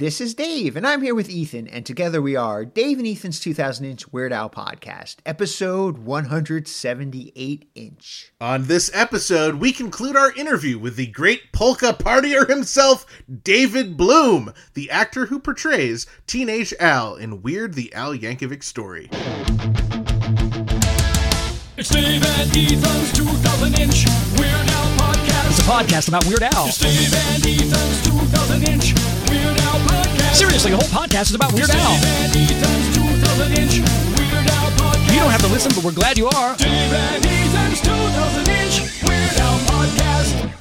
This is Dave, and I'm here with Ethan, and together we are Dave and Ethan's 2000 inch Weird Al podcast, episode 178 inch. On this episode, we conclude our interview with the great polka partier himself, David Bloom, the actor who portrays Teenage Al in Weird the Al Yankovic Story. It's Dave and Ethan's 2000 inch Weird Al podcast. It's a podcast about Weird Al. It's and Ethan's 2000 inch Weird Al podcast. Seriously, the whole podcast is about Weird Dave Al. and Ethan's 2000 inch Weird Al podcast. You don't have to listen, but we're glad you are. Dave and Ethan's 2000 inch Weird Al podcast.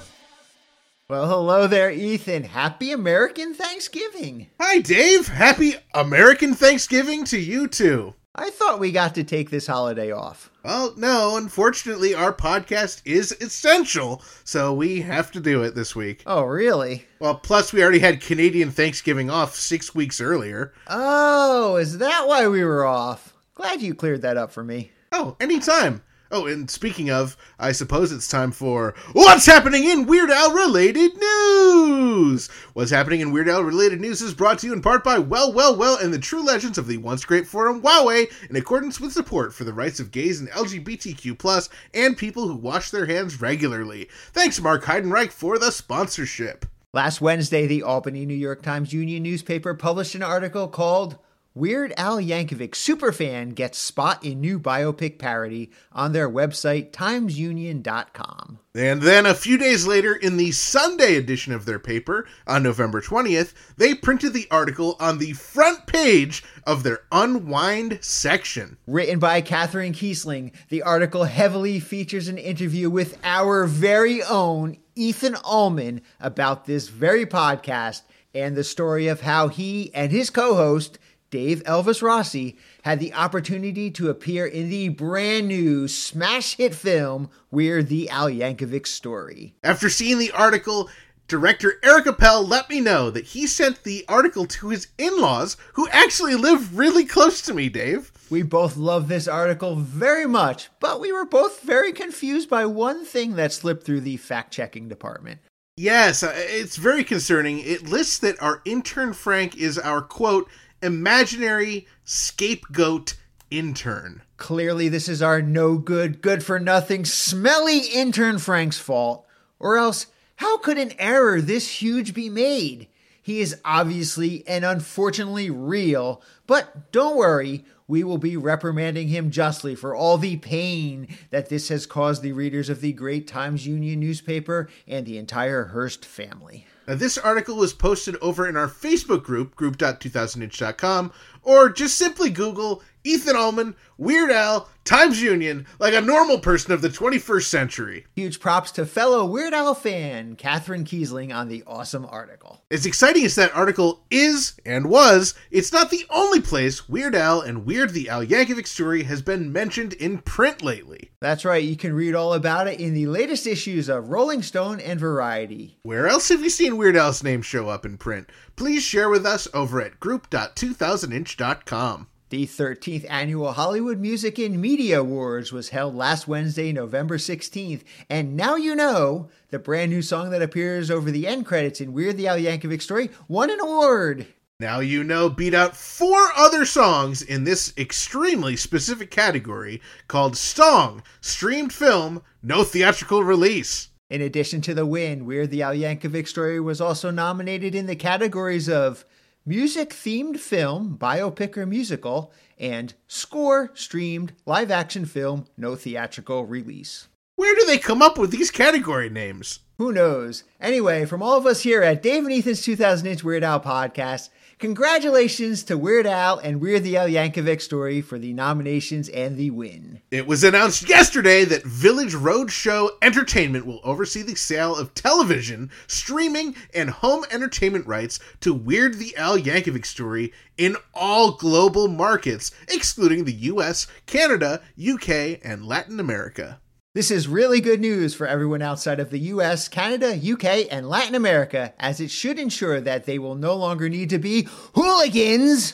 Well, hello there, Ethan. Happy American Thanksgiving. Hi, Dave. Happy American Thanksgiving to you too. I thought we got to take this holiday off. Well, no, unfortunately, our podcast is essential, so we have to do it this week. Oh, really? Well, plus, we already had Canadian Thanksgiving off six weeks earlier. Oh, is that why we were off? Glad you cleared that up for me. Oh, anytime. Oh, and speaking of, I suppose it's time for What's Happening in Weird Al Related News! What's Happening in Weird Al Related News is brought to you in part by Well, Well, Well and the True Legends of the Once Great Forum Huawei in accordance with support for the rights of gays and LGBTQ+, and people who wash their hands regularly. Thanks, Mark Heidenreich, for the sponsorship. Last Wednesday, the Albany New York Times Union newspaper published an article called Weird Al Yankovic Superfan Gets Spot in New Biopic Parody on their website, timesunion.com. And then a few days later, in the Sunday edition of their paper, on November 20th, they printed the article on the front page of their Unwind section. Written by Catherine Kiesling, the article heavily features an interview with our very own Ethan Ullman about this very podcast and the story of how he and his co host, Dave Elvis Rossi, had the opportunity to appear in the brand new smash hit film, Weird the Al Yankovic Story. After seeing the article, director Eric Appel let me know that he sent the article to his in laws, who actually live really close to me, Dave. We both love this article very much, but we were both very confused by one thing that slipped through the fact checking department. Yes, uh, it's very concerning. It lists that our intern Frank is our quote, imaginary scapegoat intern. Clearly, this is our no good, good for nothing, smelly intern Frank's fault. Or else, how could an error this huge be made? He is obviously and unfortunately real, but don't worry, we will be reprimanding him justly for all the pain that this has caused the readers of the Great Times Union newspaper and the entire Hearst family. Now, this article was posted over in our Facebook group, group.2000inch.com, or just simply Google Ethan Ullman, Weird Al, Times Union, like a normal person of the 21st century. Huge props to fellow Weird Al fan Catherine Kiesling on the awesome article. As exciting as that article is and was, it's not the only place Weird Al and Weird the Al Yankovic story has been mentioned in print lately. That's right, you can read all about it in the latest issues of Rolling Stone and Variety. Where else have you seen Weird Al's name show up in print? Please share with us over at group.2000inch.com. The 13th annual Hollywood Music and Media Awards was held last Wednesday, November 16th, and now you know the brand new song that appears over the end credits in Weird the Al Yankovic story won an award. Now you know beat out four other songs in this extremely specific category called Song, Streamed Film, No Theatrical Release. In addition to the win, Weird the Al Yankovic story was also nominated in the categories of Music Themed Film, Biopic or Musical, and Score Streamed Live Action Film, No Theatrical Release. Where do they come up with these category names? Who knows? Anyway, from all of us here at Dave and Ethan's 2000 Inch Weird Al podcast, congratulations to Weird Al and Weird the Al Yankovic story for the nominations and the win. It was announced yesterday that Village Roadshow Entertainment will oversee the sale of television, streaming, and home entertainment rights to Weird the Al Yankovic story in all global markets, excluding the US, Canada, UK, and Latin America. This is really good news for everyone outside of the US, Canada, UK, and Latin America, as it should ensure that they will no longer need to be hooligans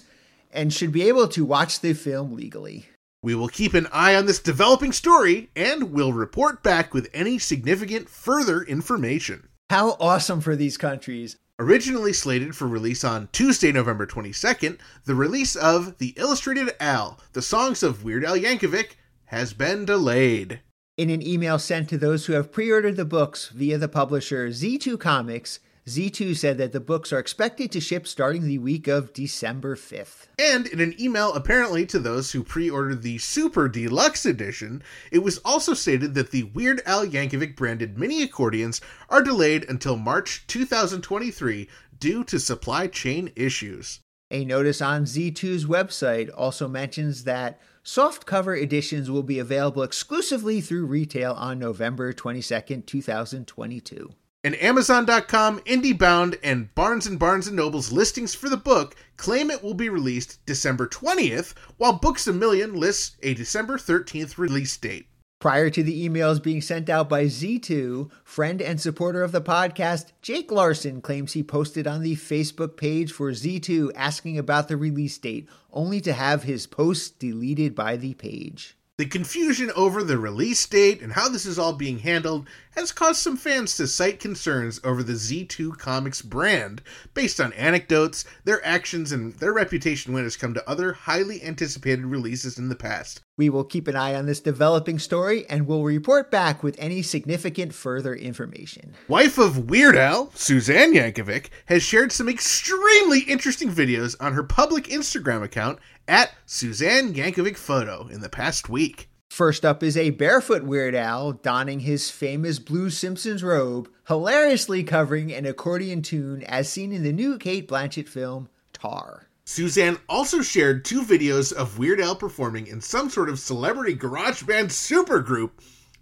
and should be able to watch the film legally. We will keep an eye on this developing story and will report back with any significant further information. How awesome for these countries! Originally slated for release on Tuesday, November 22nd, the release of The Illustrated Al, the songs of Weird Al Yankovic, has been delayed. In an email sent to those who have pre ordered the books via the publisher Z2 Comics, Z2 said that the books are expected to ship starting the week of December 5th. And in an email apparently to those who pre ordered the Super Deluxe Edition, it was also stated that the Weird Al Yankovic branded mini accordions are delayed until March 2023 due to supply chain issues. A notice on Z2's website also mentions that softcover editions will be available exclusively through retail on November 22nd, 2022. And Amazon.com, IndieBound, and Barnes and Barnes & Noble's listings for the book claim it will be released December 20th, while Books A Million lists a December 13th release date. Prior to the emails being sent out by Z2, friend and supporter of the podcast, Jake Larson claims he posted on the Facebook page for Z2 asking about the release date, only to have his post deleted by the page. The confusion over the release date and how this is all being handled has caused some fans to cite concerns over the Z2 Comics brand based on anecdotes, their actions, and their reputation when it's come to other highly anticipated releases in the past. We will keep an eye on this developing story and will report back with any significant further information. Wife of Weird Al, Suzanne Yankovic, has shared some extremely interesting videos on her public Instagram account at Suzanne Yankovic Photo in the past week. First up is a barefoot Weird Al donning his famous Blue Simpsons robe, hilariously covering an accordion tune as seen in the new Cate Blanchett film Tar. Suzanne also shared two videos of Weird Al performing in some sort of celebrity garage band supergroup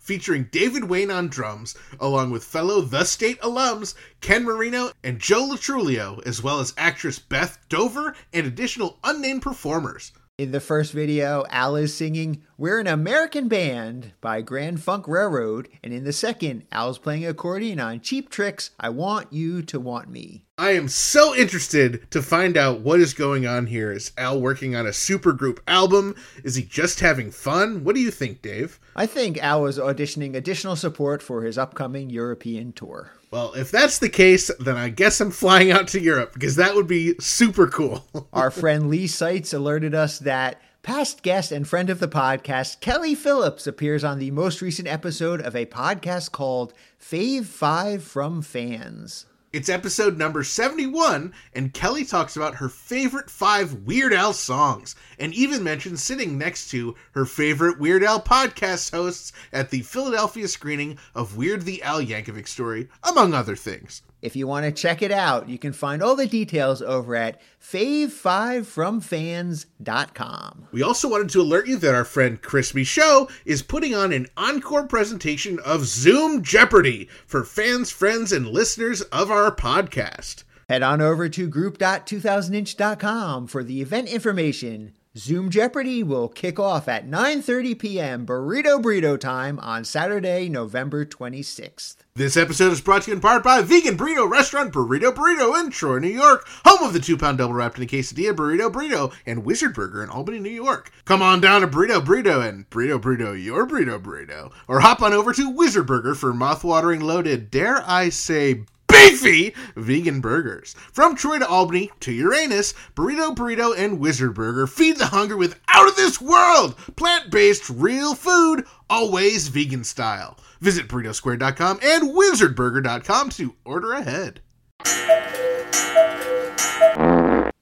featuring David Wain on drums, along with fellow The State alums Ken Marino and Joe Lo Truglio, as well as actress Beth Dover and additional unnamed performers. In the first video, Al is singing We're an American Band by Grand Funk Railroad, and in the second, Al's playing accordion on Cheap Trick's I Want You to Want Me. I am so interested to find out what is going on here. Is Al working on a supergroup album? Is he just having fun? What do you think, Dave? I think Al was auditioning additional support for his upcoming European tour. Well, if that's the case, then I guess I'm flying out to Europe because that would be super cool. Our friend Lee Seitz alerted us that past guest and friend of the podcast, Kelly Phillips, appears on the most recent episode of a podcast called Fave 5 from Fans. It's episode number 71, and Kelly talks about her favorite five Weird Al songs, and even mentions sitting next to her favorite Weird Al podcast hosts at the Philadelphia screening of Weird the Al Yankovic Story, among other things. If you want to check it out, you can find all the details over at fave5fromfans.com. We also wanted to alert you that our friend Crispy Show is putting on an encore presentation of Zoom Jeopardy for fans, friends, and listeners of our podcast. Head on over to group.2000inch.com for the event information. Zoom Jeopardy will kick off at 9:30 p.m. Burrito Burrito time on Saturday, November 26th. This episode is brought to you in part by vegan burrito restaurant Burrito Burrito in Troy, New York, home of the two pound double wrapped in a quesadilla Burrito Burrito and Wizard Burger in Albany, New York. Come on down to Burrito Burrito and Burrito Burrito your Burrito Burrito, or hop on over to Wizard Burger for mouthwatering loaded, dare I say, beefy vegan burgers. From Troy to Albany to Uranus, Burrito Burrito and Wizard Burger feed the hunger with out of this world plant based real food, always vegan style. Visit burritosquare.com and wizardburger.com to order ahead.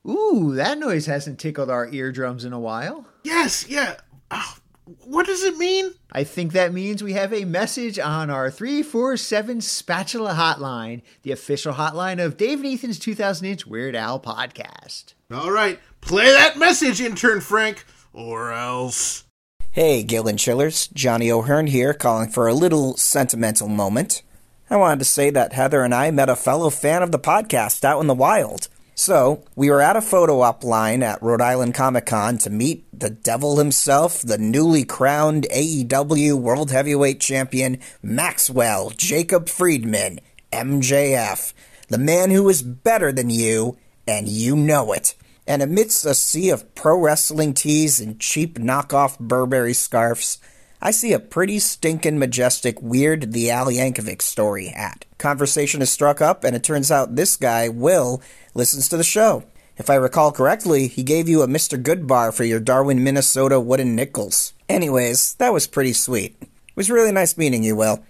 Ooh, that noise hasn't tickled our eardrums in a while. Yes, yeah. Oh, what does it mean? I think that means we have a message on our 347 Spatula hotline, the official hotline of Dave and Ethan's 2000 inch Weird Al podcast. All right, play that message, intern Frank, or else. Hey, Gill and Chillers, Johnny O'Hearn here, calling for a little sentimental moment. I wanted to say that Heather and I met a fellow fan of the podcast out in the wild. So, we were at a photo op line at Rhode Island Comic Con to meet the devil himself, the newly crowned AEW World Heavyweight Champion Maxwell Jacob Friedman, MJF, the man who is better than you, and you know it. And amidst a sea of pro wrestling tees and cheap knockoff Burberry scarves, I see a pretty stinkin' majestic Weird the Al Yankovic story hat. Conversation is struck up, and it turns out this guy, Will, listens to the show. If I recall correctly, he gave you a Mr. Goodbar for your Darwin, Minnesota wooden nickels. Anyways, that was pretty sweet. It was really nice meeting you, Will.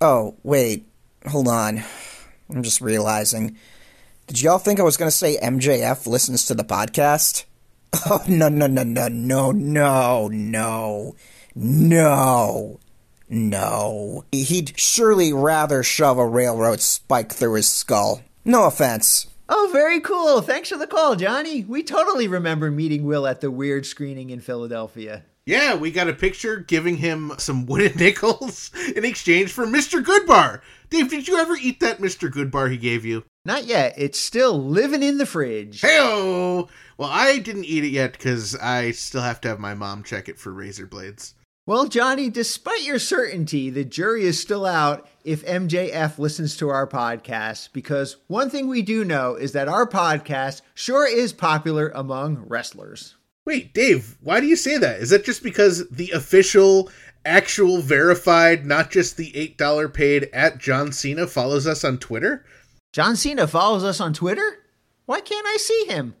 Oh, wait. Hold on. I'm just realizing. Did y'all think I was going to say MJF listens to the podcast? Oh, no, no, no, no, no, no, no, no, no. He'd surely rather shove a railroad spike through his skull. No offense. Oh, very cool. Thanks for the call, Johnny. We totally remember meeting Will at the weird screening in Philadelphia. Yeah, we got a picture giving him some wooden nickels in exchange for Mr. Goodbar. Dave, did you ever eat that Mr. Goodbar he gave you? Not yet. It's still living in the fridge. Heyo! Well, I didn't eat it yet because I still have to have my mom check it for razor blades. Well, Johnny, despite your certainty, the jury is still out if MJF listens to our podcast because one thing we do know is that our podcast sure is popular among wrestlers. Wait, Dave, why do you say that? Is that just because the official, actual, verified, not just the $8 paid at John Cena follows us on Twitter? John Cena follows us on Twitter? Why can't I see him?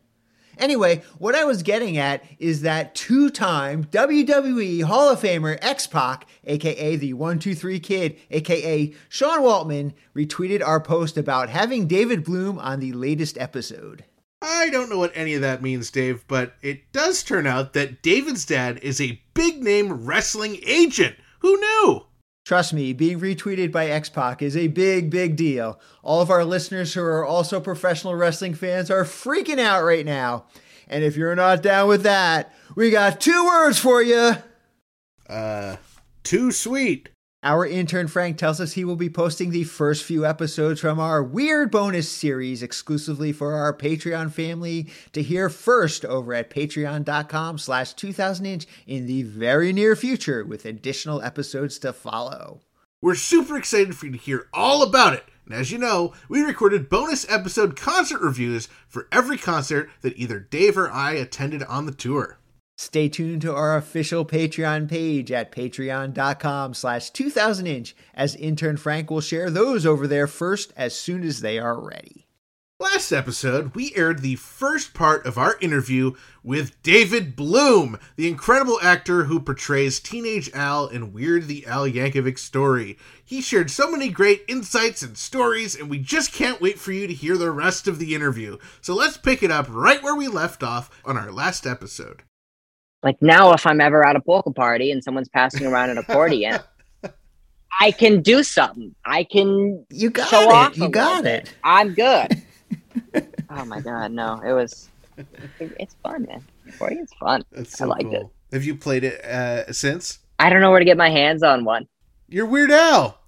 Anyway, what I was getting at is that two time WWE Hall of Famer X Pac, aka the 123 Kid, aka Sean Waltman, retweeted our post about having David Bloom on the latest episode. I don't know what any of that means, Dave, but it does turn out that David's dad is a big name wrestling agent. Who knew? Trust me, being retweeted by X Pac is a big, big deal. All of our listeners who are also professional wrestling fans are freaking out right now. And if you're not down with that, we got two words for you. Uh, too sweet. Our intern Frank tells us he will be posting the first few episodes from our weird bonus series exclusively for our Patreon family to hear first over at patreon.com slash 2000inch in the very near future with additional episodes to follow. We're super excited for you to hear all about it. And as you know, we recorded bonus episode concert reviews for every concert that either Dave or I attended on the tour. Stay tuned to our official Patreon page at patreon.com slash 2000inch as intern Frank will share those over there first as soon as they are ready. Last episode, we aired the first part of our interview with David Bloom, the incredible actor who portrays Teenage Al in Weird the Al Yankovic story. He shared so many great insights and stories, and we just can't wait for you to hear the rest of the interview. So let's pick it up right where we left off on our last episode. Like now, if I'm ever at a polka party and someone's passing around an accordion, I can do something. I can You got show it. off. You got it. bit. I'm good. oh my god, no! It was. it- it's fun, man. Accordion's fun. That's I so liked cool. it. Have you played it uh, since? I don't know where to get my hands on one. You're Weird Al.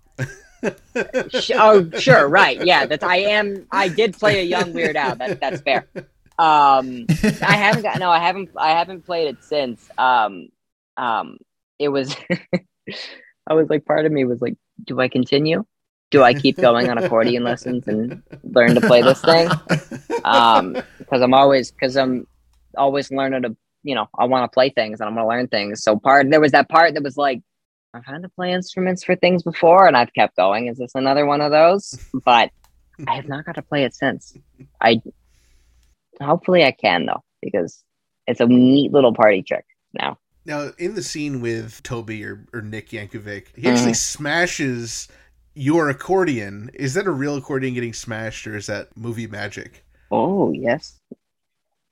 Oh, sure, right, yeah. That's I am. I did play a young Weird Al. That, that's fair. Um, I haven't got no. I haven't. I haven't played it since. Um, um, it was. I was like, part of me was like, do I continue? Do I keep going on accordion lessons and learn to play this thing? Um, because I'm always because I'm always learning to. You know, I want to play things and I want to learn things. So part there was that part that was like, I've had to play instruments for things before, and I've kept going. Is this another one of those? But I have not got to play it since. I hopefully I can though, because it's a neat little party trick now. Now, in the scene with Toby or, or Nick Yankovic, he actually smashes your accordion. Is that a real accordion getting smashed, or is that movie magic? Oh yes,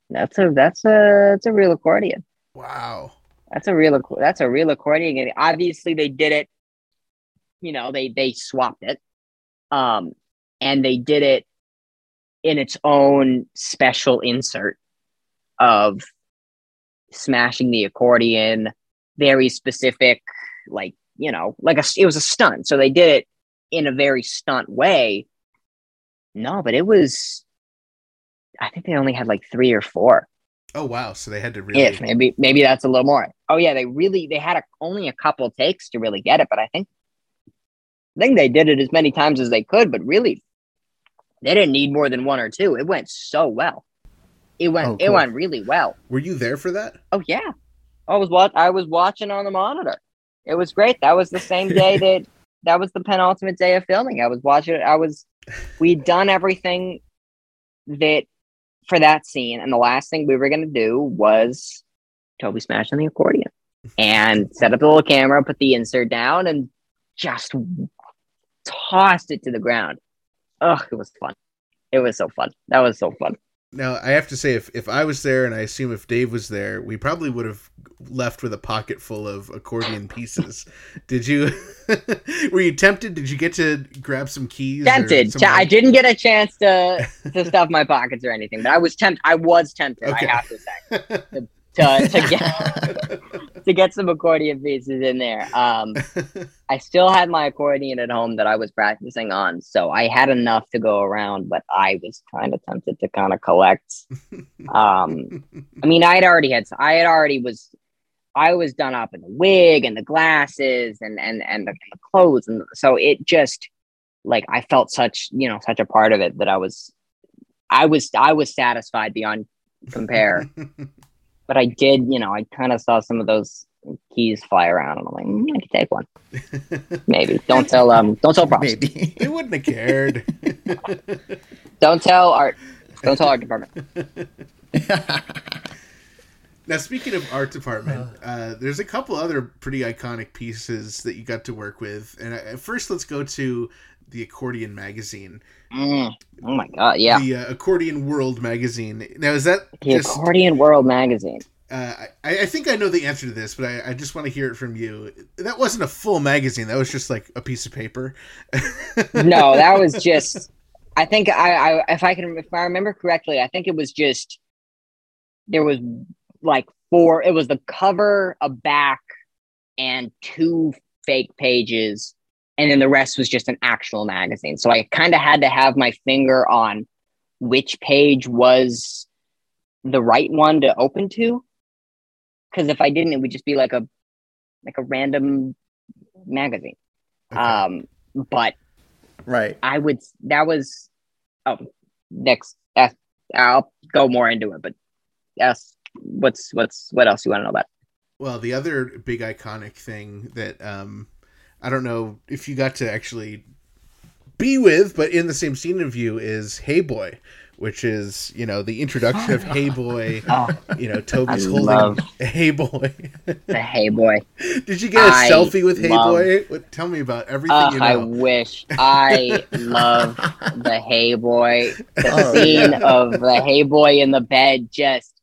that's a that's a that's a real accordion. Wow. That's a real that's a real accordion. And obviously they did it. You know they they swapped it, um, and they did it in its own special insert of smashing the accordion. Very specific, like you know, like a it was a stunt. So they did it in a very stunt way. No, but it was. I think they only had like three or four Oh wow! So they had to really. if maybe maybe that's a little more. Oh yeah, they really they had a, only a couple takes to really get it, but I think I think they did it as many times as they could, but really they didn't need more than one or two. It went so well. It went Oh, it went really well. Were you there for that? Oh yeah. I was watch I was watching on the monitor. It was great. That was the same day that that was the penultimate day of filming. I was watching it. I was we'd done everything that for that scene, and the last thing we were gonna do was Toby smash on the accordion and set up the little camera, put the insert down, and just tossed it to the ground. Ugh, it was fun. It was so fun. That was so fun. Now I have to say, if if I was there, and I assume if Dave was there, we probably would have left with a pocket full of accordion pieces. Did you? were you tempted? Did you get to grab some keys? Tempted. some- I didn't get a chance to to stuff my pockets or anything, but I was tempted. I was tempted. Okay. I have to say to, to get to get some accordion pieces in there. Um, I still had my accordion at home that I was practicing on, so I had enough to go around. But I was kind of tempted to kind of collect. Um, I mean, I had already had. I had already was. I was done up in the wig and the glasses and and and the, the clothes, and so it just like I felt such you know such a part of it that I was. I was I was satisfied beyond compare but I did, you know, I kind of saw some of those keys fly around, and I'm like, mm, I could take one, maybe. Don't tell, um, don't tell props. Maybe. they wouldn't have cared. Don't tell art. Don't tell art department. Now, speaking of art department, uh, there's a couple other pretty iconic pieces that you got to work with. And uh, first, let's go to the Accordion magazine, Mm. Oh my god, yeah. the uh, Accordion World magazine. Now, is that The just? Accordion World magazine. Uh, I, I think I know the answer to this, but I, I just want to hear it from you. That wasn't a full magazine. That was just like a piece of paper. No, that was just. I think I, I, if I can, if I remember correctly, I think it was just. There was like four. It was the cover, a back, and two fake pages, and then the rest was just an actual magazine. So I kind of had to have my finger on which page was the right one to open to, because if I didn't, it would just be like a like a random magazine. Okay. Um, but Right. I would. That was. Oh, next. Uh, I'll go more into it, but yes. What's what's what else you want to know about? Well, the other big iconic thing that um, I don't know if you got to actually be with, but in the same scene of you is Hey Boy, which is you know the introduction of oh, Hey Boy. Oh, You know, Toby's I holding Hey Boy. the Hey Boy. Did you get a I selfie with Hey love- Boy? What, tell me about everything Ugh, you I wish. I love the Hey Boy. The Oh, scene yeah. of the Hey Boy in the bed, just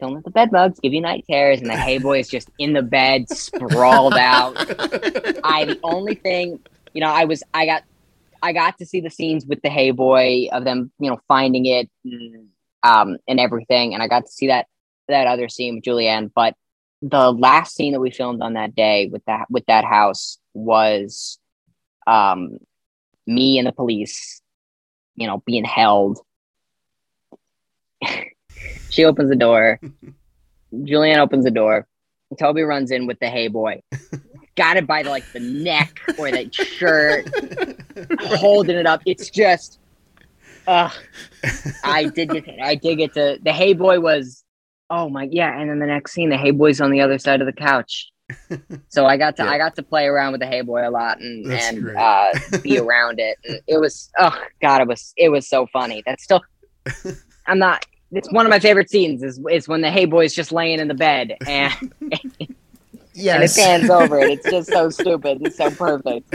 don't let the bed bugs give you night terrors, and the Hey Boy is just in the bed, sprawled out. I the only thing, you know, I was I got I got to see the scenes with the Hey Boy of them, you know, finding it and, um and everything, and I got to see that that other scene with Julianne. But the last scene that we filmed on that day with that with that house was um me and the police, you know, being held. she opens the door. Julianne opens the door. Toby runs in with the hey boy. Got it by the, like the neck or the shirt, holding it up. It's just, uh, I did get, I did get to the hey boy was, oh my yeah, and then the next scene, the hey boy's on the other side of the couch. So I got to, Yeah. I got to play around with the hey boy a lot and That's and uh, be around it. And it was, oh god, it was, it was so funny. That's still, I'm not. It's one of my favorite scenes. Is is when the hey boy's just laying in the bed and and it pans over it. it's just so stupid. It's so perfect.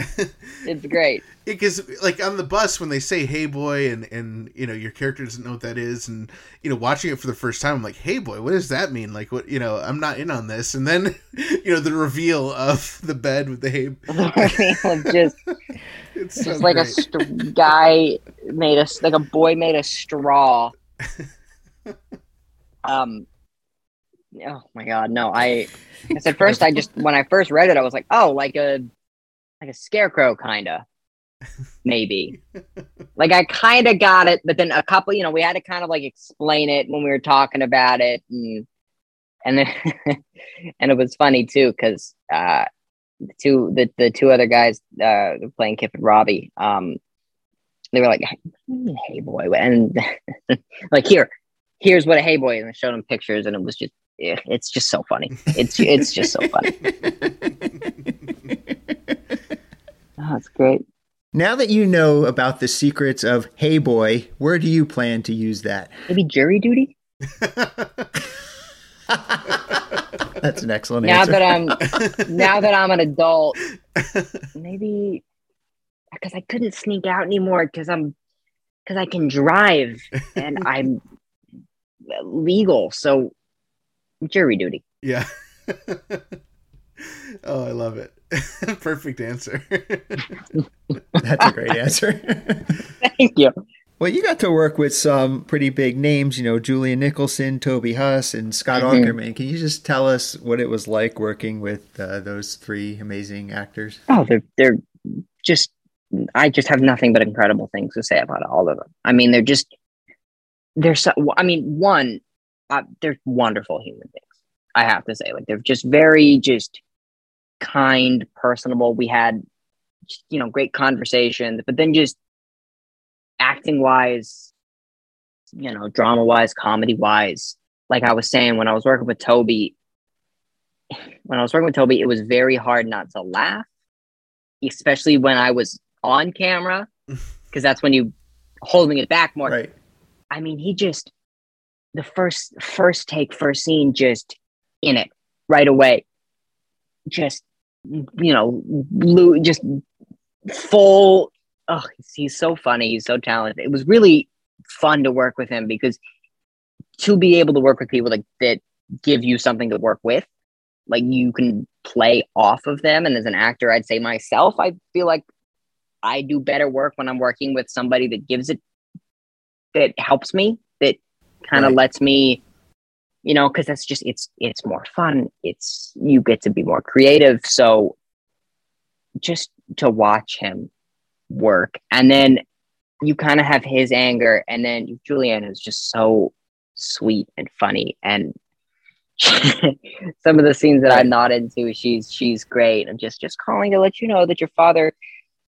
It's great. because like on the bus when they say hey boy and and you know your character doesn't know what that is and you know watching it for the first time i'm like hey boy what does that mean like what you know i'm not in on this and then you know the reveal of the bed with the hey just it's so just like a st- guy made a like a boy made a straw. Um. Oh my god, no! I, I said first. I just when I first read it, I was like, oh, like a like a scarecrow, kind of, maybe. like I kind of got it, but then a couple, you know, we had to kind of like explain it when we were talking about it, and and then and it was funny too because uh, the two the the two other guys uh playing Kip and Robbie, um, they were like, "Hey boy," and like here, here's what a hey boy, and I showed them pictures, and it was just eh, it's just so funny. It's it's just so funny. Oh, it's great. Now that you know about the secrets of Hey Boy, where do you plan to use that? Maybe jury duty. That's an excellent now answer. that I'm now that I'm an adult, maybe because I couldn't sneak out anymore because I'm because I can drive and I'm legal. So jury duty. Yeah. oh, I love it. Perfect answer. That's a great answer. Thank you. well, you got to work with some pretty big names, you know, Julianne Nicholson, Toby Huss, and Scott Mhm. Aukerman. Can you just tell us what it was like working with uh, those three amazing actors? Oh, they're they're just. I just have nothing but incredible things to say about all of them. I mean, they're just they're so. I mean, one, uh, they're wonderful human beings. I have to say, like they're just very just kind, personable. We had you know great conversations, but then just acting wise, you know, drama wise, comedy wise. Like I was saying, when I was working with Toby, when I was working with Toby, it was very hard not to laugh, especially when I was on camera, because that's when you holding it back more. Right. I mean, he just the first first take, first scene, just in it right away. Just you know, just full. Oh, he's, he's so funny. He's so talented. It was really fun to work with him because to be able to work with people that that give you something to work with, like you can play off of them. And as an actor, I'd say myself, I feel like I do better work when I'm working with somebody that gives it that helps me that kind of Right. lets me you know because that's just it's it's more fun. It's you get to be more creative. So just to watch him work and then you kind of have his anger and then julianne is just so sweet and funny and some of the scenes that i'm not into she's she's great. I'm just just calling to let you know that your father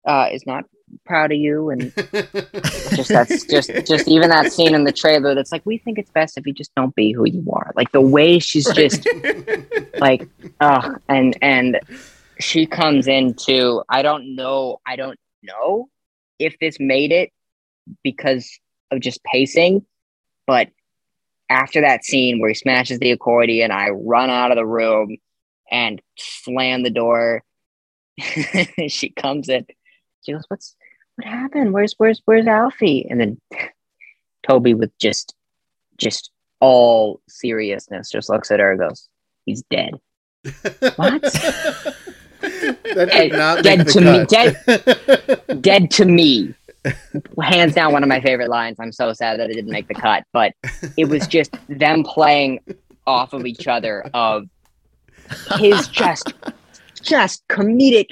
uh, is not proud of you and just that's just just even that scene in the trailer that's like we think it's best if you just don't be who you are. Like the way she's just like uh and and she comes into i don't know i don't know if this made it because of just pacing but after that scene where he smashes the accordion i run out of the room and slam the door. She comes in. She goes what's what happened? Where's where's where's alfie? And then toby with just just all seriousness just looks at her and goes he's dead. What? Not Dead to me, cut. dead to me. Hands down one of my favorite lines. I'm so sad that it didn't make the cut but it was just them playing off of each other of his just just comedic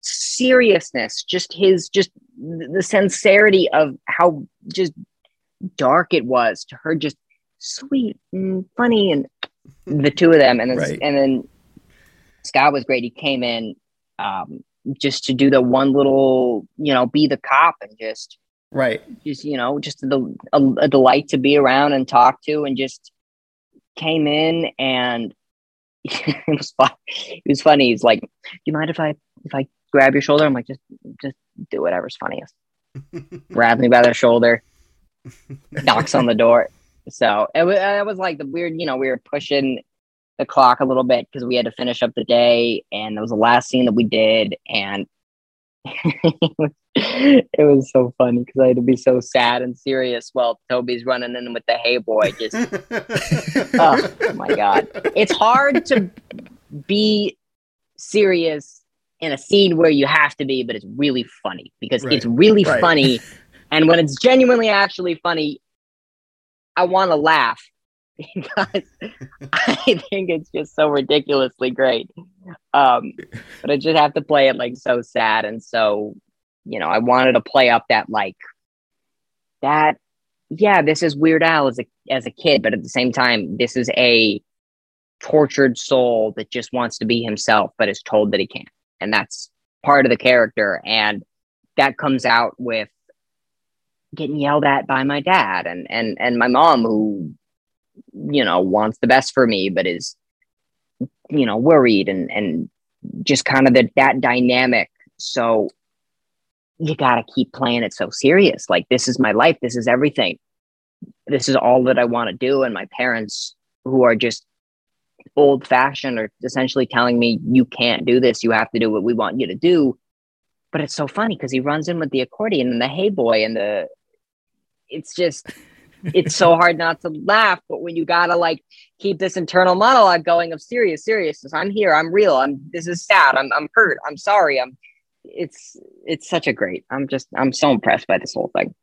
seriousness just his just the sincerity of how just dark it was to her just sweet and funny and the two of them and then Right. and then scott was great he came in um just to do the one little you know be the cop and just Right. just you know just a, a, a delight to be around and talk to and just came in and it was fun it was funny he's like do you mind if i if i grab your shoulder i'm like just just do whatever's funniest Grab me by the shoulder knocks on the door so it was, it was like the weird you know we were pushing the clock a little bit because we had to finish up the day and it was the last scene that we did and it was so funny because I had to be so sad and serious while Toby's running in with the hey boy. Just oh my god, it's hard to be serious in a scene where you have to be, but it's really funny because Right. it's really Right. funny, and when it's genuinely actually funny, I want to laugh because I think it's just so ridiculously great. Um, but I just have to play it like so sad and so, you know, I wanted to play up that like that. Yeah, this is Weird Al as a as a kid, but at the same time, this is a tortured soul that just wants to be himself, but is told that he can't, and that's part of the character, and that comes out with getting yelled at by my dad and and and my mom who you know, wants the best for me, but is, you know, worried and, and just kind of the, that dynamic. So you got to keep playing it so serious. Like, this is my life. This is everything. This is all that I want to do. And my parents, who are just old fashioned, or essentially telling me, you can't do this. You have to do what we want you to do. But it's so funny because he runs in with the accordion and the hey boy and the, it's just, it's so hard not to laugh. But when you gotta like keep this internal monologue going of serious, seriousness, I'm here, I'm real, I'm this is sad, I'm I'm hurt, I'm sorry, I'm it's it's such a great. I'm just I'm so impressed by this whole thing.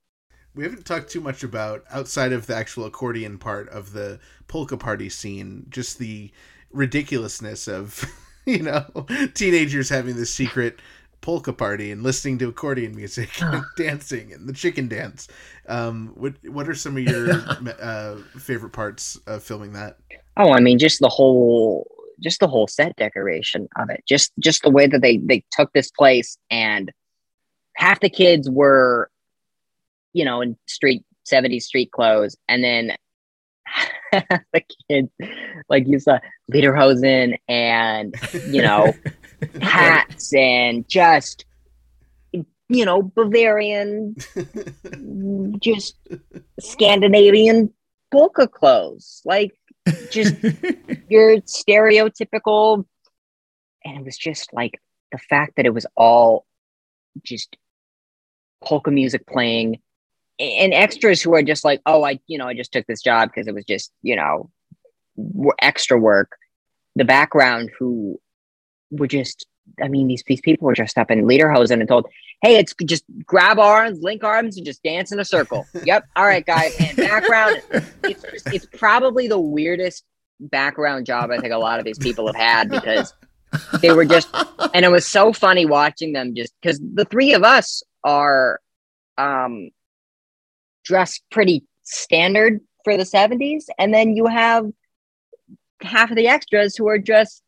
We haven't talked too much about outside of the actual accordion part of the polka party scene, just the ridiculousness of you know teenagers having this secret polka party and listening to accordion music and dancing and the chicken dance. Um, what what are some of your uh, favorite parts of filming that? Oh, I mean, just the whole just the whole set decoration of it. Just just the way that they they took this place and half the kids were, you know, in street 70s street clothes, and then the kids, like you saw, lederhosen and you know, hats and just you know, Bavarian, just Scandinavian polka clothes. Like just your stereotypical and it was just like the fact that it was all just polka music playing and extras who are just like oh i you know i just took this job because it was just you know extra work. The background who were just i mean these, these people were dressed up in lederhosen and told hey it's just grab arms link arms and just dance in a circle. Yep. All right guys. And background it's, just- it's probably the weirdest background job I think a lot of these people have had because they were just, and it was so funny watching them just because the three of us are um, dressed pretty standard for the 70s. And then you have half of the extras who are just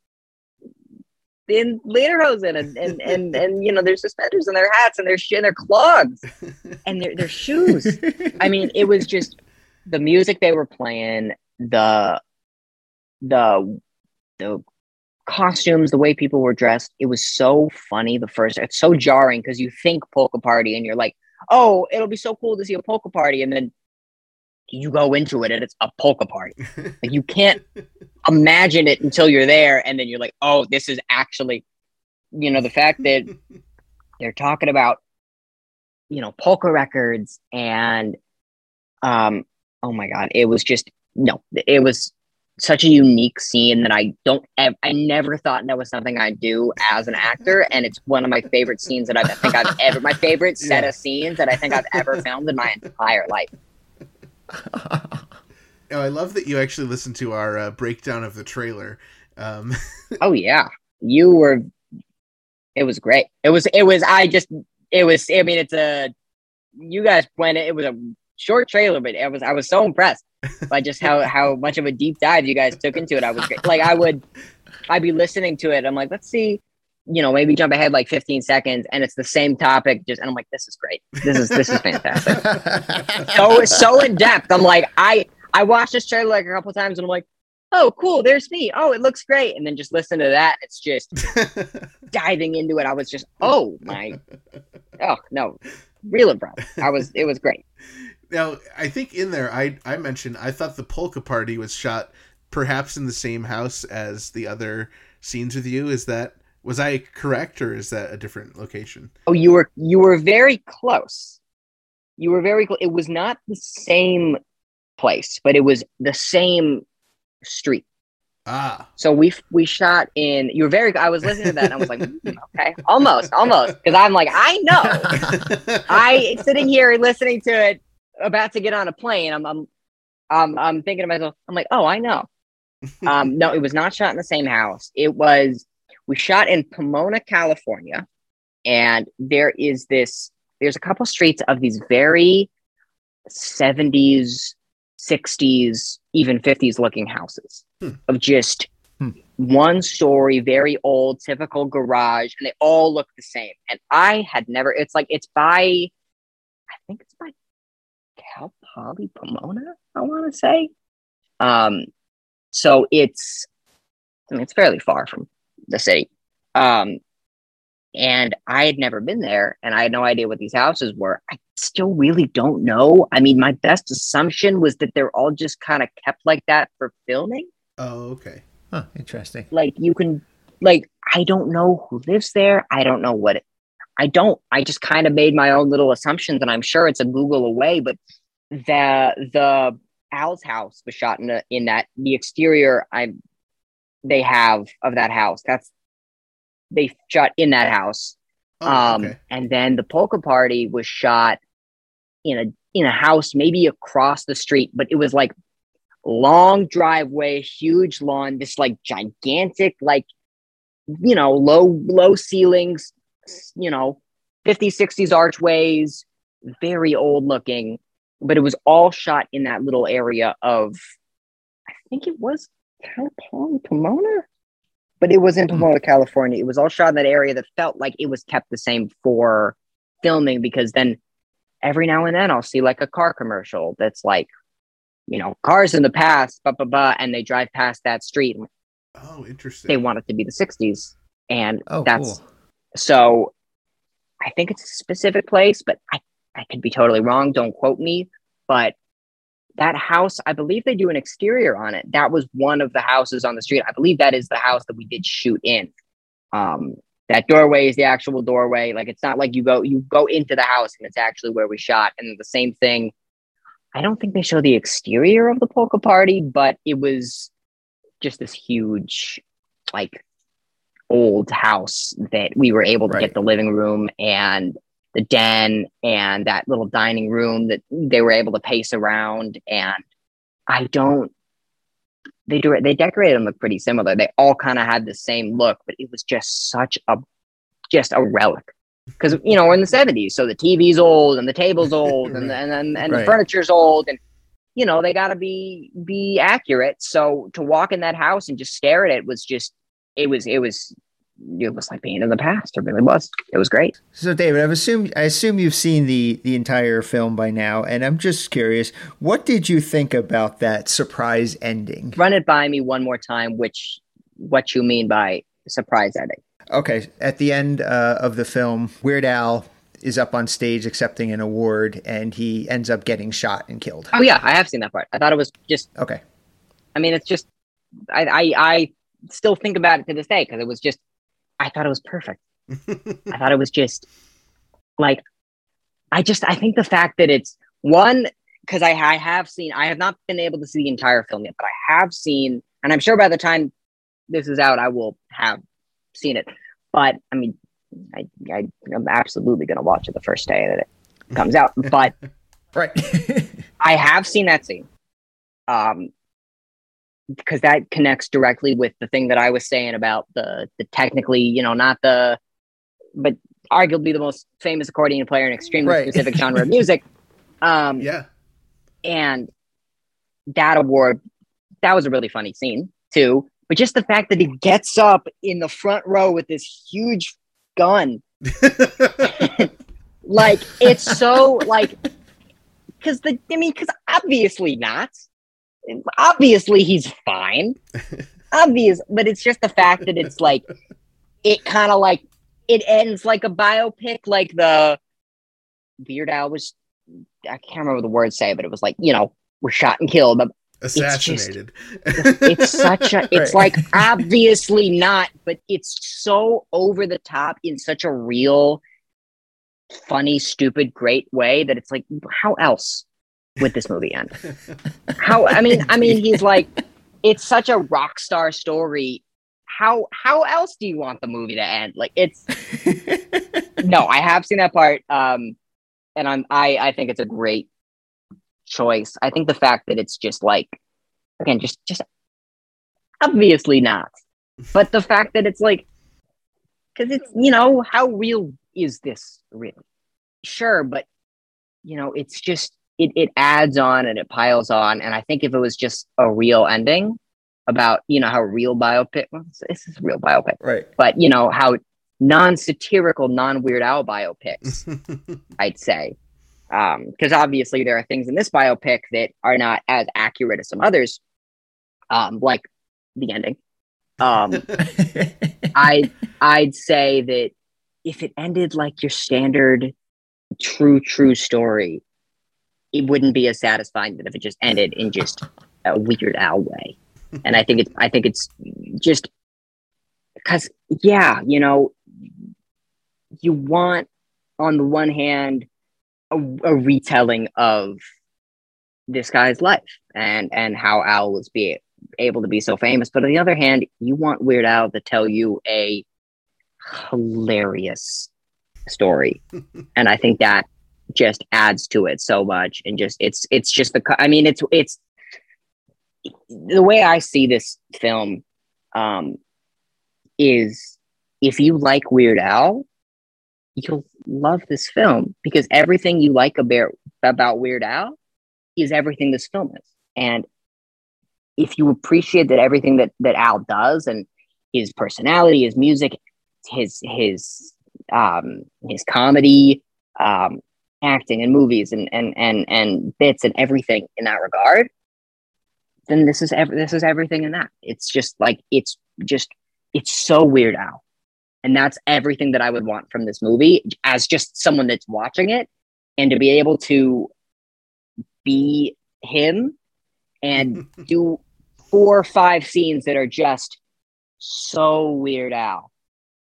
in lederhosen and, and, and, and, you know, their suspenders and their hats and their, sh- and their clogs and their, their shoes. I mean, it was just the music they were playing, the the the costumes, the way people were dressed. It was so funny. The first, it's so jarring because you think polka party and you're like, oh, it'll be so cool to see a polka party, and then you go into it and it's a polka party. like you can't imagine it until you're there, and then you're like, oh, this is actually, you know, the fact that they're talking about, you know, polka records and, um, oh my god, it was just no, it was such a unique scene that I don't ev- I never thought that was something I'd do as an actor and it's one of my favorite scenes that I've, I think I've ever my favorite set Yeah. of scenes that I think I've ever filmed in my entire life. Oh, I love that you actually listened to our uh, breakdown of the trailer. Um, Oh yeah. You were it was great. It was it was I just it was I mean it's a you guys went it was a short trailer but it was I was so impressed by just how how much of a deep dive you guys took into it. I was great. like I would I'd be listening to it. I'm like let's see you know maybe jump ahead like 15 seconds and it's the same topic just and I'm like this is great. This is this is fantastic. so so in depth. I'm like I I watched this trailer like a couple times and I'm like oh cool there's me oh it looks great and then just listen to that it's just diving into it i was just oh my oh no real impressed i was it was great now, I think in there, I I mentioned I thought the polka party was shot perhaps in the same house as the other scenes with you. Is that was I correct, or is that a different location? oh you were you were very close. You were very close it was not the same place but it was the same street. Ah, so we we shot in you were very i was listening to that and i was like "Hmm, okay almost almost. Because i'm like i know. I sitting here listening to it, about to get on a plane. I'm, I'm, I'm, I'm thinking to myself, I'm like, oh, I know. Um, no, it was not shot in the same house. It was we shot in Pomona, California, and there is this. There's a couple streets of these very 70s, 60s, even 50s looking houses Hmm. of just Hmm. one story, very old, typical garage, and they all look the same. And I had never. It's like it's by, I think it's by Cal Poly Pomona. I want to say. Um, so it's, I mean, it's fairly far from the city. Um, and I had never been there and I had no idea what these houses were. I still really don't know. I mean, my best assumption was that they're all just kind of kept like that for filming. Oh, okay. Huh, interesting. Like, you can, like, I don't know who lives there. I don't know what it, I don't. I just kind of made my own little assumptions and I'm sure it's a Google away, but the, the, Al's house was shot in, a, in that the exterior I they have of that house. That's they shot in that house. Oh, um, okay. and then the polka party was shot in a in a house maybe across the street, but it was like long driveway, huge lawn, this like gigantic, like you know, low low ceilings, you know, 50s, 60s archways, very old looking, but it was all shot in that little area of I think it was Cal Poly, Pomona, but it was in hmm. Pomona, California. It was all shot in that area that felt like it was kept the same for filming because then every now and then I'll see like a car commercial that's like, you know, cars in the past, blah, blah, blah, and they drive past that street. Oh, interesting. They want it to be the 60s. And Oh, that's cool. so I think it's a specific place, but I, I could be totally wrong. Don't quote me. But that house, I believe they do an exterior on it. That was one of the houses on the street. I believe that is the house that we did shoot in. Um, that doorway is the actual doorway. Like it's not like you go you go into the house and it's actually where we shot. And the same thing. I don't think they show the exterior of the polka party, but it was just this huge, like old house that we were able to Right. get the living room and the den and that little dining room that they were able to pace around. And I don't, they do it, they decorated them look pretty similar. They all kind of had the same look, but it was just such a, just a relic. Because you know we're in the seventies, so the TV's old and the table's old and and and, and Right. the furniture's old, and you know they got to be be accurate. So to walk in that house and just stare at it was just it was it was it was like being in the past. It really was. It was great. So, David, I've assumed I assume you've seen the the entire film by now, and I'm just curious, what did you think about that surprise ending? Run it by me one more time. Which what you mean by surprise ending? Okay, at the end uh, of the film, Weird Al is up on stage accepting an award, and he ends up getting shot and killed. Oh yeah, I have seen that part. I thought it was just. Okay, I mean, it's just. I I, I still think about it to this day because it was just. I thought it was perfect. I thought it was just like I just I think the fact that it's one because I, I have seen I have not been able to see the entire film yet, but I have seen, and I'm sure by the time this is out, I will have seen it. But I mean, I, I I'm absolutely gonna watch it the first day that it comes out. But right. I have seen that scene. Um because that connects directly with the thing that I was saying about the the technically, you know, not the but arguably the most famous accordion player in extremely Right. specific genre of music. Um yeah. and that award that was a really funny scene too. But just the fact that he gets up in the front row with this huge gun like it's so like because the I mean because obviously not. Obviously he's fine. Obvious, but it's just the fact that it's like it kind of like it ends like a biopic, like the Weird Al was. I can't remember the words say, but it was like you know we're shot and killed. But Assassinated. it's such a it's Right. like obviously not but it's so over the top in such a real funny stupid great way that it's like how else would this movie end. How i mean i mean he's like it's such a rock star story. How how else do you want the movie to end? Like it's no i have seen that part um and i'm i i think it's a great choice. I think the fact that it's just like again just just obviously not but the fact that it's like because it's you know how real is this really? Sure but you know it's just it, it adds on and it piles on and i think if it was just a real ending about you know how real biopic well, this- is a real biopic right. but you know how non-satirical non-Weird Al biopics i'd say because obviously there are things in this biopic that are not as accurate as some others um, like the ending. Um, I I'd say that if it ended like your standard true true story, it wouldn't be as satisfying than if it just ended in just a weird Al way. And I think it's I think it's just because yeah, you know, you want on the one hand a, a retelling of this guy's life and and how Al was be able to be so famous, but on the other hand, you want Weird Al to tell you a hilarious story, and I think that just adds to it so much, and just it's it's just the I mean it's it's the way I see this film um, is if you like Weird Al, you'll love this film because everything you like about about Weird Al is everything this film is. And if you appreciate that everything that that Al does and his personality, his music, his his um his comedy, um acting and movies and and and and bits and everything in that regard, then this is ev- this is everything in that. It's just like it's just it's so weird Al. And that's everything that I would want from this movie as just someone that's watching it and to be able to be him and do four or five scenes that are just so weird Al.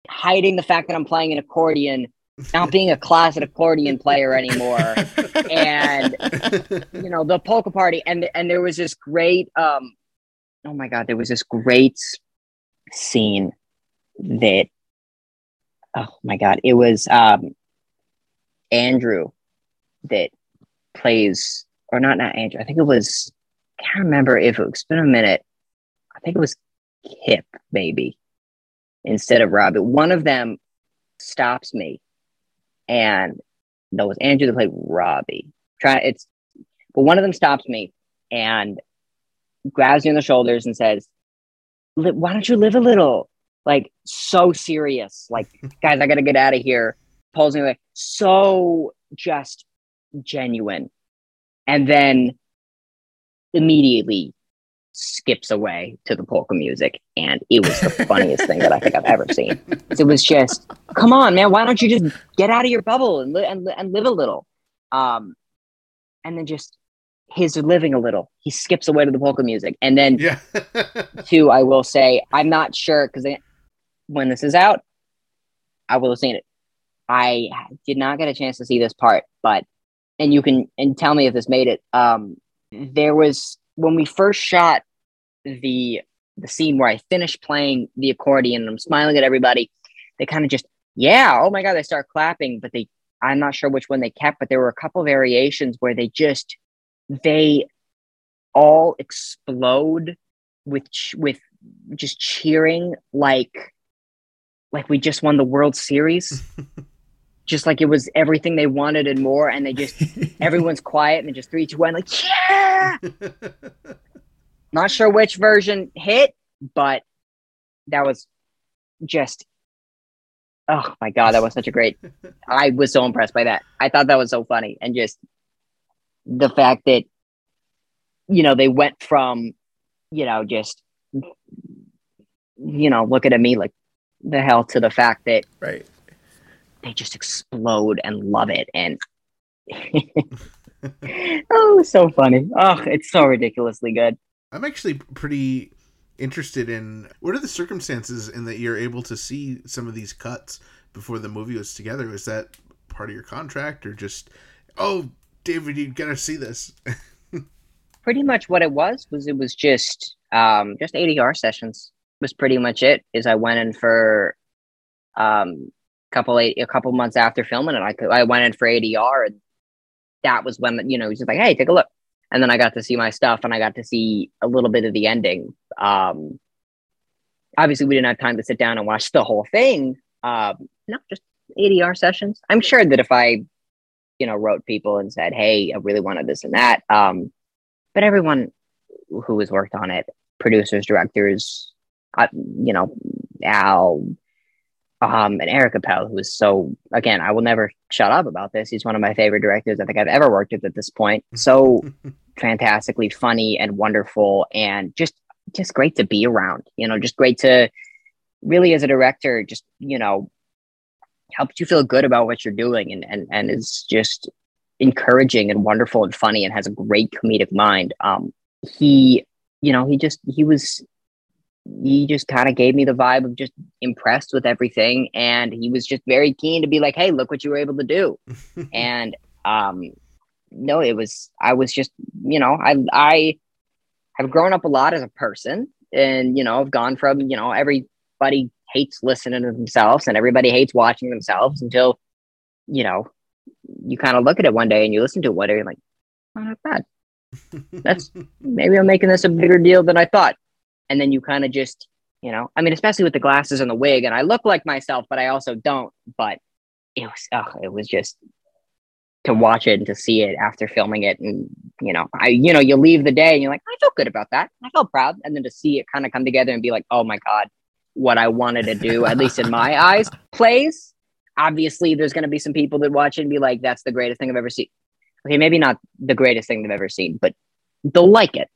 Hiding the fact that I'm playing an accordion, not being a closet accordion player anymore, and you know the polka party, and and there was this great, um, oh my god, there was this great scene that, oh my god, it was um, Andrew that plays, or not not Andrew, I think it was I can't remember if it, it's been a minute. I think it was Kip, maybe, instead of Robbie. One of them stops me, and that was Andrew that played Robbie. Try it's, but one of them stops me and grabs me on the shoulders and says, "Why don't you live a little?" Like so serious. Like, guys, I gotta get out of here. Pulls me away. So just genuine, and then immediately skips away to the polka music and it was the funniest thing that i think i've ever seen. It was just come on man why don't you just get out of your bubble and, li- and, li- and live a little? Um and then just his living a little. He skips away to the polka music. And then yeah. two i will say i'm not sure because when this is out i will have seen it. I did not get a chance to see this part but and you can and tell me if this made it. Um there was when we first shot the the scene where i finished playing the accordion and i'm smiling at everybody they kind of just yeah oh my god they start clapping but they i'm not sure which one they kept but there were a couple variations where they just they all explode with with just cheering like like we just won the World Series. just like it was everything they wanted and more, and they just everyone's quiet and they just three, two, one, like yeah. Not sure which version hit, but that was just oh my god, that was such a great. I was so impressed by that. I thought that was so funny, and just the fact that you know they went from you know just you know looking at me like the hell to the fact that Right. They just explode and love it and oh so funny oh it's so ridiculously good I'm actually pretty interested in what are the circumstances in that you're able to see some of these cuts before the movie was together. Was that part of your contract or just oh David, you gotta see this? pretty much what it was was it was just um just ADR sessions was pretty much it is I went in for um couple eight, a couple months after filming it I I went in for ADR and that was when you know he's just like hey take a look. And then I got to see my stuff and I got to see a little bit of the ending. Um obviously we didn't have time to sit down and watch the whole thing. Um no just ADR sessions. I'm sure that if I you know wrote people and said hey I really wanted this and that um but everyone who has worked on it producers directors uh, you know al um and eric appel who is so again i will never shut up about this he's one of my favorite directors i think i've ever worked with at this point so fantastically funny and wonderful and just just great to be around. You know, just great to really as a director, just you know, helps you feel good about what you're doing, and and and is just encouraging and wonderful and funny, and has a great comedic mind. Um, he, you know, he just he was he just kind of gave me the vibe of just impressed with everything and he was just very keen to be like hey look what you were able to do. And um no it was i was just you know i i have grown up a lot as a person and you know i've gone from you know everybody hates listening to themselves and everybody hates watching themselves until you know you kind of look at it one day and you listen to it one day and you're like oh not bad. That's maybe i'm making this a bigger deal than i thought and then you kind of just you know i mean especially with the glasses and the wig and i look like myself but i also don't but it was oh, it was just to watch it and to see it after filming it and you know i you know you leave the day and you're like i felt good about that. I felt proud. And then to see it kind of come together and be like oh my god what i wanted to do at least in my eyes. Plays obviously there's going to be some people that watch it and be like that's the greatest thing i've ever seen. Okay maybe not the greatest thing they've ever seen but they'll like it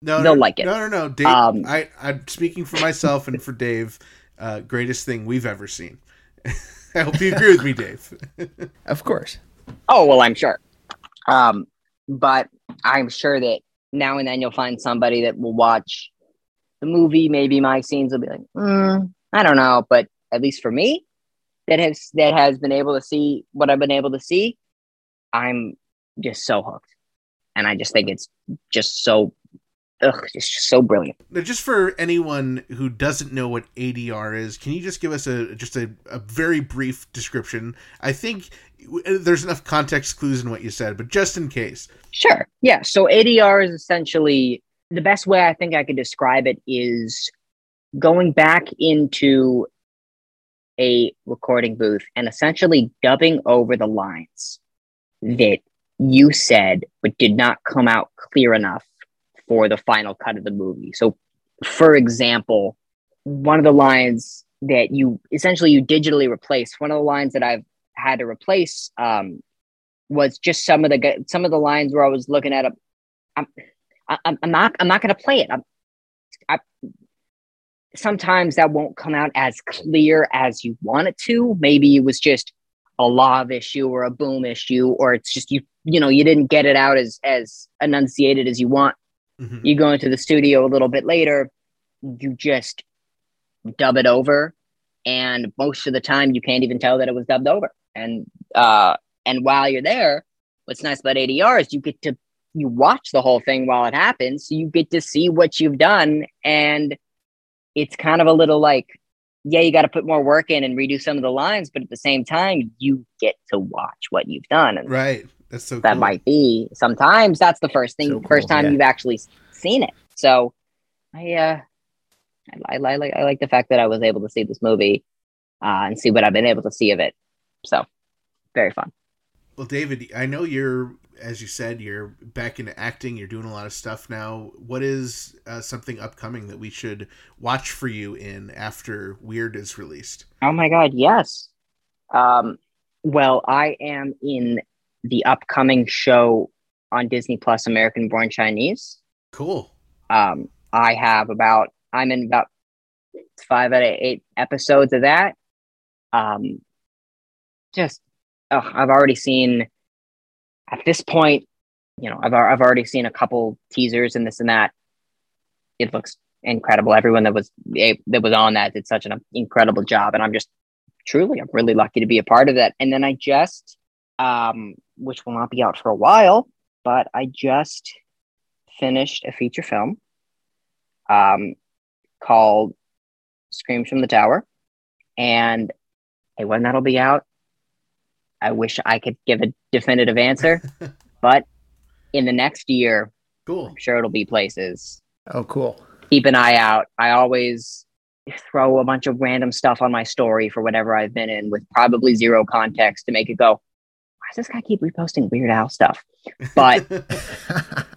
No, They'll no, like it. No, no, no. Dave, Um, I, I'm speaking for myself and for Dave. Uh, greatest thing we've ever seen. I hope you agree with me, Dave. Of course. Oh well, I'm sure. Um, but I'm sure that now and then you'll find somebody that will watch the movie. Maybe my scenes will be like, mm, I don't know, but at least for me, that has that has been able to see what I've been able to see, I'm just so hooked, and I just think it's just so, ugh, it's just so brilliant. Now, just for anyone who doesn't know what ADR is, can you just give us a just a, a very brief description? I think uh, there's enough context clues in what you said, but just in case. Sure. Yeah. So ADR is essentially the best way I think I could describe it is going back into a recording booth and essentially dubbing over the lines that you said but did not come out clear enough for the final cut of the movie. So, for example, one of the lines that you essentially you digitally replace, one of the lines that I've had to replace um, was just some of the some of the lines where I was looking at a, I'm, I'm, I'm not I'm not going to play it. I'm, I, sometimes that won't come out as clear as you want it to. Maybe it was just a lav issue or a boom issue, or it's just you you know you didn't get it out as as enunciated as you want. Mhm. You go into the studio a little bit later, you just dub it over, and most of the time you can't even tell that it was dubbed over. And uh, and while you're there, what's nice about ADR is you get to you watch the whole thing while it happens, so you get to see what you've done, and it's kind of a little like, yeah, you got to put more work in and redo some of the lines, but at the same time, you get to watch what you've done, and Right. That's so that cool. might be sometimes that's the first thing, So first cool, time yeah. you've actually seen it. So, I uh, I, I, I like I like the fact that I was able to see this movie, uh, and see what I've been able to see of it. So, very fun. Well, David, I know you're, as you said, you're back into acting. You're doing a lot of stuff now. What is uh, something upcoming that we should watch for you in after Weird is released? Oh my god, yes. Um, well, I am in the upcoming show on Disney Plus, American Born Chinese. Cool. Um, I have about I'm in about five out of eight episodes of that. Um, just I've already seen at this point, you know, I've I've already seen a couple teasers and this and that. It looks incredible. Everyone that was that was on that did such an incredible job, and I'm just truly I'm really lucky to be a part of that. And then I just um, which will not be out for a while, but I just finished a feature film um, called Screams from the Tower. And hey, when that'll be out, I wish I could give a definitive answer, but in the next year, Cool. I'm sure it'll be places. Oh, cool. Keep an eye out. I always throw a bunch of random stuff on my story for whatever I've been in with probably zero context to make it go, why does this guy keep reposting Weird Al stuff? But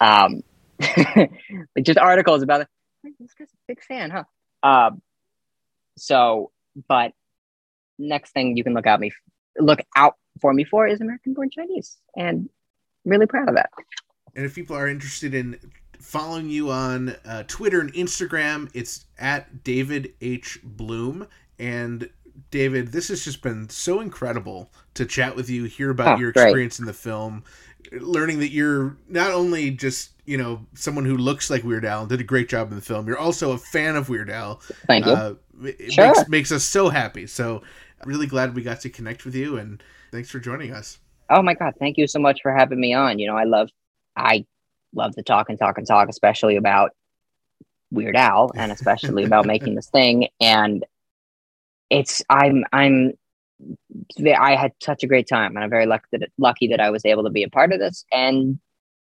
um, just articles about it. This guy's a big fan, huh? Um, so, but next thing you can look out me, look out for me for is American Born Chinese, and really proud of that. And if people are interested in following you on uh, Twitter and Instagram. It's at David H. Bloom. And David, this has just been so incredible to chat with you, hear about Oh, your great. experience in the film, learning that you're not only just, you know, someone who looks like Weird Al and did a great job in the film, you're also a fan of Weird Al. Thank you. Uh, it Sure. makes, makes us so happy. So, really glad we got to connect with you, and thanks for joining us. Oh my god, thank you so much for having me on. You know, I love I love to talk and talk and talk, especially about Weird Al and especially about making this thing. And it's I'm I'm I had such a great time and I'm very lucky that lucky that I was able to be a part of this and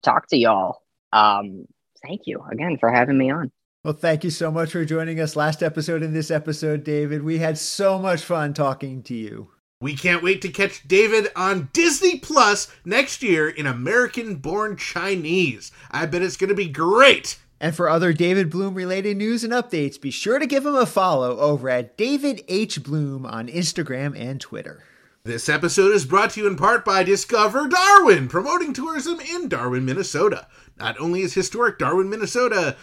talk to y'all. Um thank you again for having me on. Well, thank you so much for joining us last episode and this episode, David. We had so much fun talking to you. We can't wait to catch David on Disney Plus next year in American Born Chinese. I bet it's going to be great. And for other David Bloom related news and updates, be sure to give him a follow over at David H. Bloom on Instagram and Twitter. This episode is brought to you in part by Discover Darwin, promoting tourism in Darwin, Minnesota. Not only is historic Darwin, Minnesota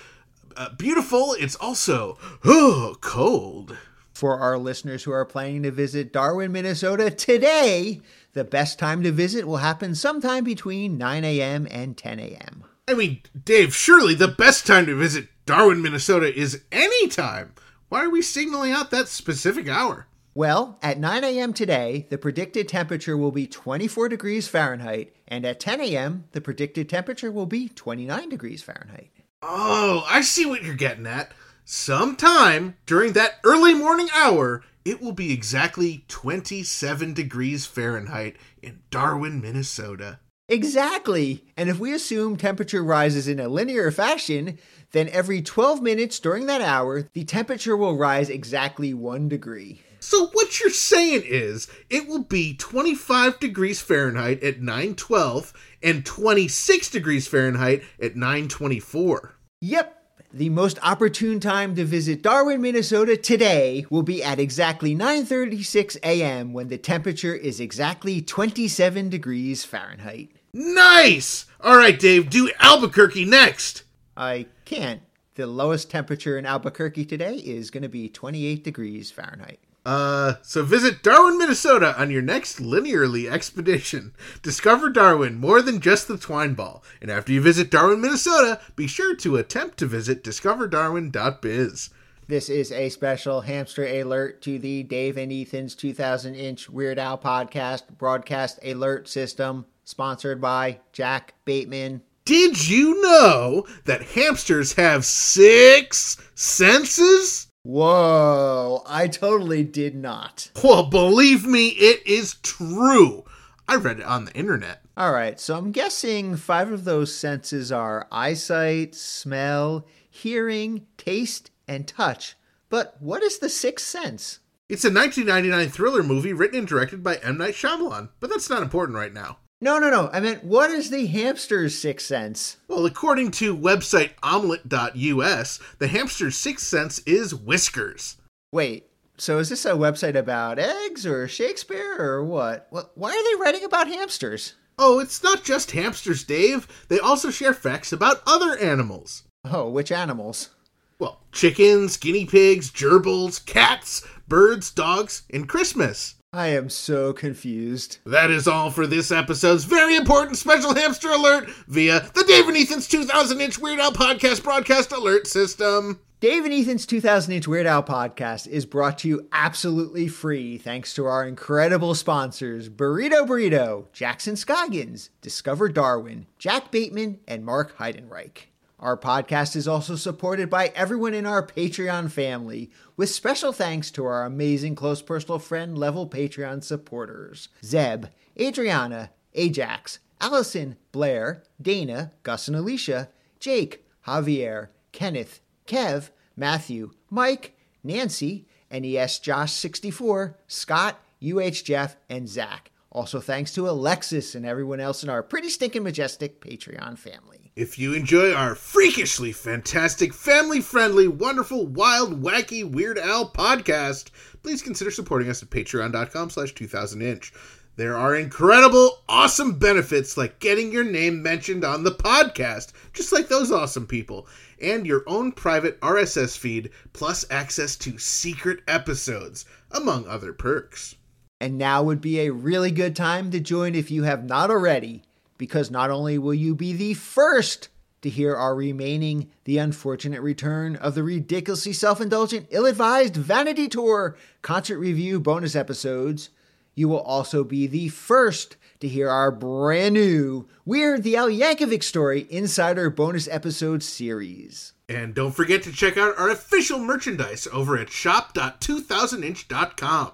uh, beautiful, it's also oh, cold. For our listeners who are planning to visit Darwin, Minnesota today, the best time to visit will happen sometime between 9 a.m. and 10 a.m. I mean, Dave, surely the best time to visit Darwin, Minnesota is any time. Why are we signaling out that specific hour? Well, at 9 a.m. today, the predicted temperature will be 24 degrees Fahrenheit, and at 10 a.m., the predicted temperature will be 29 degrees Fahrenheit. Oh, I see what you're getting at. Sometime during that early morning hour, it will be exactly 27 degrees Fahrenheit in Darwin, Minnesota. Exactly. And if we assume temperature rises in a linear fashion, then every 12 minutes during that hour, the temperature will rise exactly one degree. So what you're saying is it will be 25 degrees Fahrenheit at 912 and 26 degrees Fahrenheit at 924. Yep. The most opportune time to visit Darwin, Minnesota today will be at exactly 9:36 a.m. when the temperature is exactly 27 degrees Fahrenheit. Nice! All right, Dave, do Albuquerque next. I can't. The lowest temperature in Albuquerque today is going to be 28 degrees Fahrenheit. Uh, so visit Darwin, Minnesota on your next linearly expedition. Discover Darwin more than just the twine ball. And after you visit Darwin, Minnesota, be sure to attempt to visit discoverdarwin.biz. This is a special hamster alert to the Dave and Ethan's 2000 inch Weird Al podcast broadcast alert system, sponsored by Jack Bateman. Did you know that hamsters have six senses? Whoa, I totally did not. Well, believe me, it is true. I read it on the internet. All right, so I'm guessing five of those senses are eyesight, smell, hearing, taste, and touch. But what is the sixth sense? It's a 1999 thriller movie written and directed by M. Night Shyamalan, but that's not important right now. No, no, no. I meant, what is the hamster's sixth sense? Well, according to website omlet.us, the hamster's sixth sense is whiskers. Wait, so is this a website about eggs or Shakespeare or what? What? Why are they writing about hamsters? Oh, it's not just hamsters, Dave. They also share facts about other animals. Oh, which animals? Well, chickens, guinea pigs, gerbils, cats, birds, dogs, and Christmas. I am so confused. That is all for this episode's very important special hamster alert via the Dave and Ethan's 2000 inch Weird Al podcast broadcast alert system. Dave and Ethan's 2000 Inch Weird Al podcast is brought to you absolutely free thanks to our incredible sponsors Burrito Burrito, Jackson Scoggins, Discover Darwin, Jack Bateman, and Mark Heidenreich. Our podcast is also supported by everyone in our Patreon family, with special thanks to our amazing close personal friend level Patreon supporters Zeb, Adriana, Ajax, Allison, Blair, Dana, Gus and Alicia, Jake, Javier, Kenneth, Kev, Matthew, Mike, Nancy, NES Josh 64, Scott, UH Jeff, and Zach. Also thanks to Alexis and everyone else in our pretty stinking majestic Patreon family. If you enjoy our freakishly fantastic, family friendly, wonderful, wild, wacky, Weird Al podcast, please consider supporting us at patreon.com slash 2000inch. There are incredible, awesome benefits like getting your name mentioned on the podcast, just like those awesome people, and your own private RSS feed, plus access to secret episodes, among other perks. And now would be a really good time to join if you have not already, because not only will you be the first to hear our remaining The Unfortunate Return of the Ridiculously Self Indulgent, Ill Advised Vanity Tour concert review bonus episodes, you will also be the first to hear our brand new Weird the Al Yankovic Story Insider bonus episode series. And don't forget to check out our official merchandise over at shop.2000inch.com.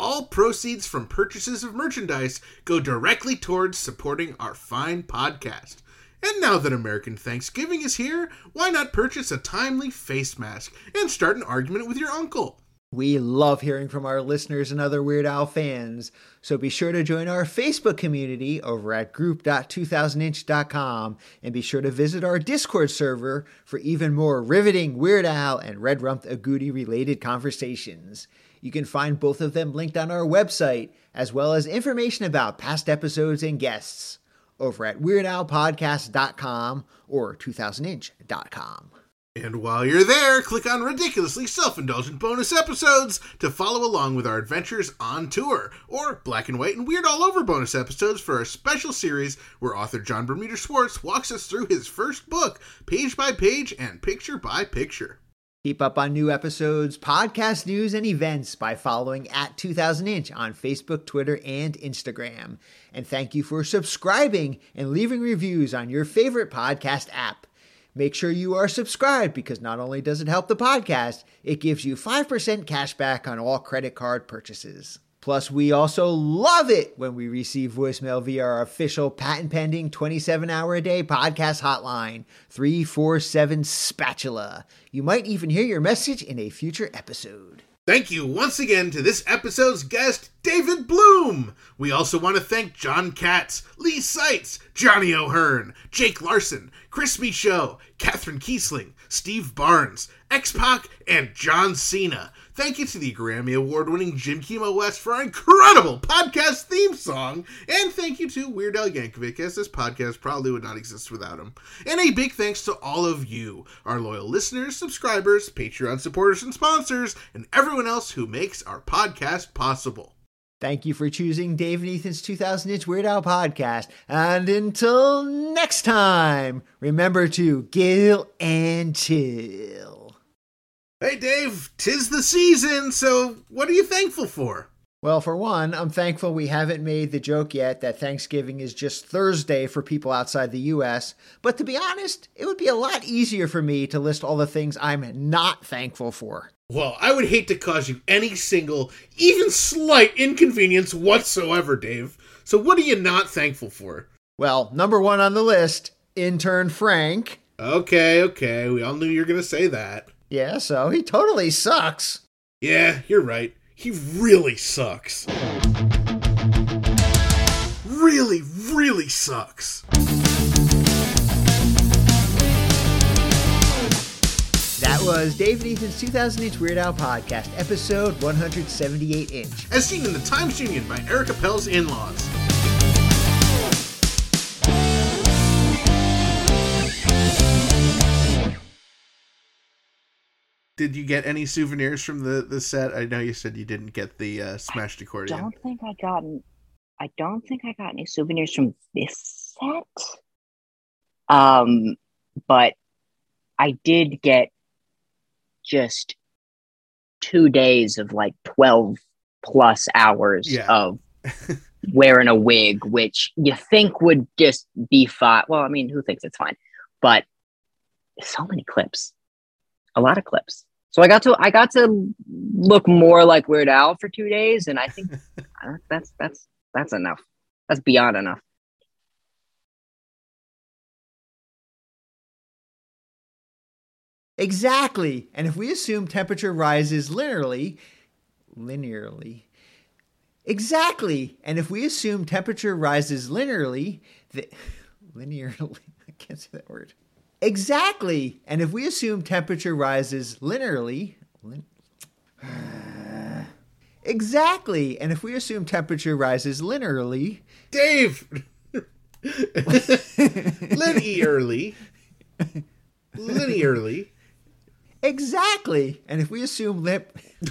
All proceeds from purchases of merchandise go directly towards supporting our fine podcast. And now that American Thanksgiving is here, why not purchase a timely face mask and start an argument with your uncle? We love hearing from our listeners and other Weird Al fans, so be sure to join our Facebook community over at group.2000inch.com and be sure to visit our Discord server for even more riveting Weird Al and Red Rumped Agouti related conversations. You can find both of them linked on our website, as well as information about past episodes and guests over at weirdalpodcast.com or 2000inch.com. And while you're there, click on ridiculously self indulgent bonus episodes to follow along with our adventures on tour, or black and white and weird all over bonus episodes for our special series where author Jon Bermuda Schwartz walks us through his first book, page by page and picture by picture. Keep up on new episodes, podcast news, and events by following at 2000 Inch on Facebook, Twitter, and Instagram. And thank you for subscribing and leaving reviews on your favorite podcast app. Make sure you are subscribed because not only does it help the podcast, it gives you 5% cash back on all credit card purchases. Plus, we also love it when we receive voicemail via our official patent pending 27 hour a day podcast hotline 347 Spatula. You might even hear your message in a future episode. Thank you once again to this episode's guest, David Bloom. We also want to thank John Katz, Lee Seitz, Johnny O'Hearn, Jake Larson, Chris Michaud, Catherine Kiesling, Steve Barnes, X Pac, and John Cena. Thank you to the Grammy Award winning Jim Kimo West for our incredible podcast theme song. And thank you to Weird Al Yankovic, as this podcast probably would not exist without him. And a big thanks to all of you, our loyal listeners, subscribers, Patreon supporters, and sponsors, and everyone else who makes our podcast possible. Thank you for choosing Dave and Ethan's 2000 Inch Weird Al podcast. And until next time, remember to gill and chill. Hey Dave, tis the season, so what are you thankful for? Well, for one, I'm thankful we haven't made the joke yet that Thanksgiving is just Thursday for people outside the US. But to be honest, it would be a lot easier for me to list all the things I'm not thankful for. Well, I would hate to cause you any single, even slight inconvenience whatsoever, Dave. So what are you not thankful for? Well, number one on the list, intern Frank. Okay, okay, we all knew you were going to say that. Yeah, so he totally sucks. Yeah, you're right. He really sucks. Really, really sucks. That was Dave and Ethan's 2000 Inch Weird Al podcast, episode 178 inch. As seen in the Times Union by Eric Appel's in laws. Did you get any souvenirs from the, the set? I know you said you didn't get the uh, smashed accordion. I don't think I got. I don't think I got any souvenirs from this set. Um, but I did get just two days of like twelve plus hours Yeah. of wearing a wig, which you think would just be fine. Well, I mean, who thinks it's fine? But so many clips, a lot of clips. So I got to I got to look more like Weird Al for two days, and I think that's that's that's enough. That's beyond enough. Exactly. And if we assume temperature rises linearly, linearly, exactly. And if we assume temperature rises linearly, the, linearly, I can't say that word. Exactly. And if we assume temperature rises linearly, lin, Exactly. And if we assume temperature rises linearly, Dave! Linearly. Linearly. exactly. And if we assume lip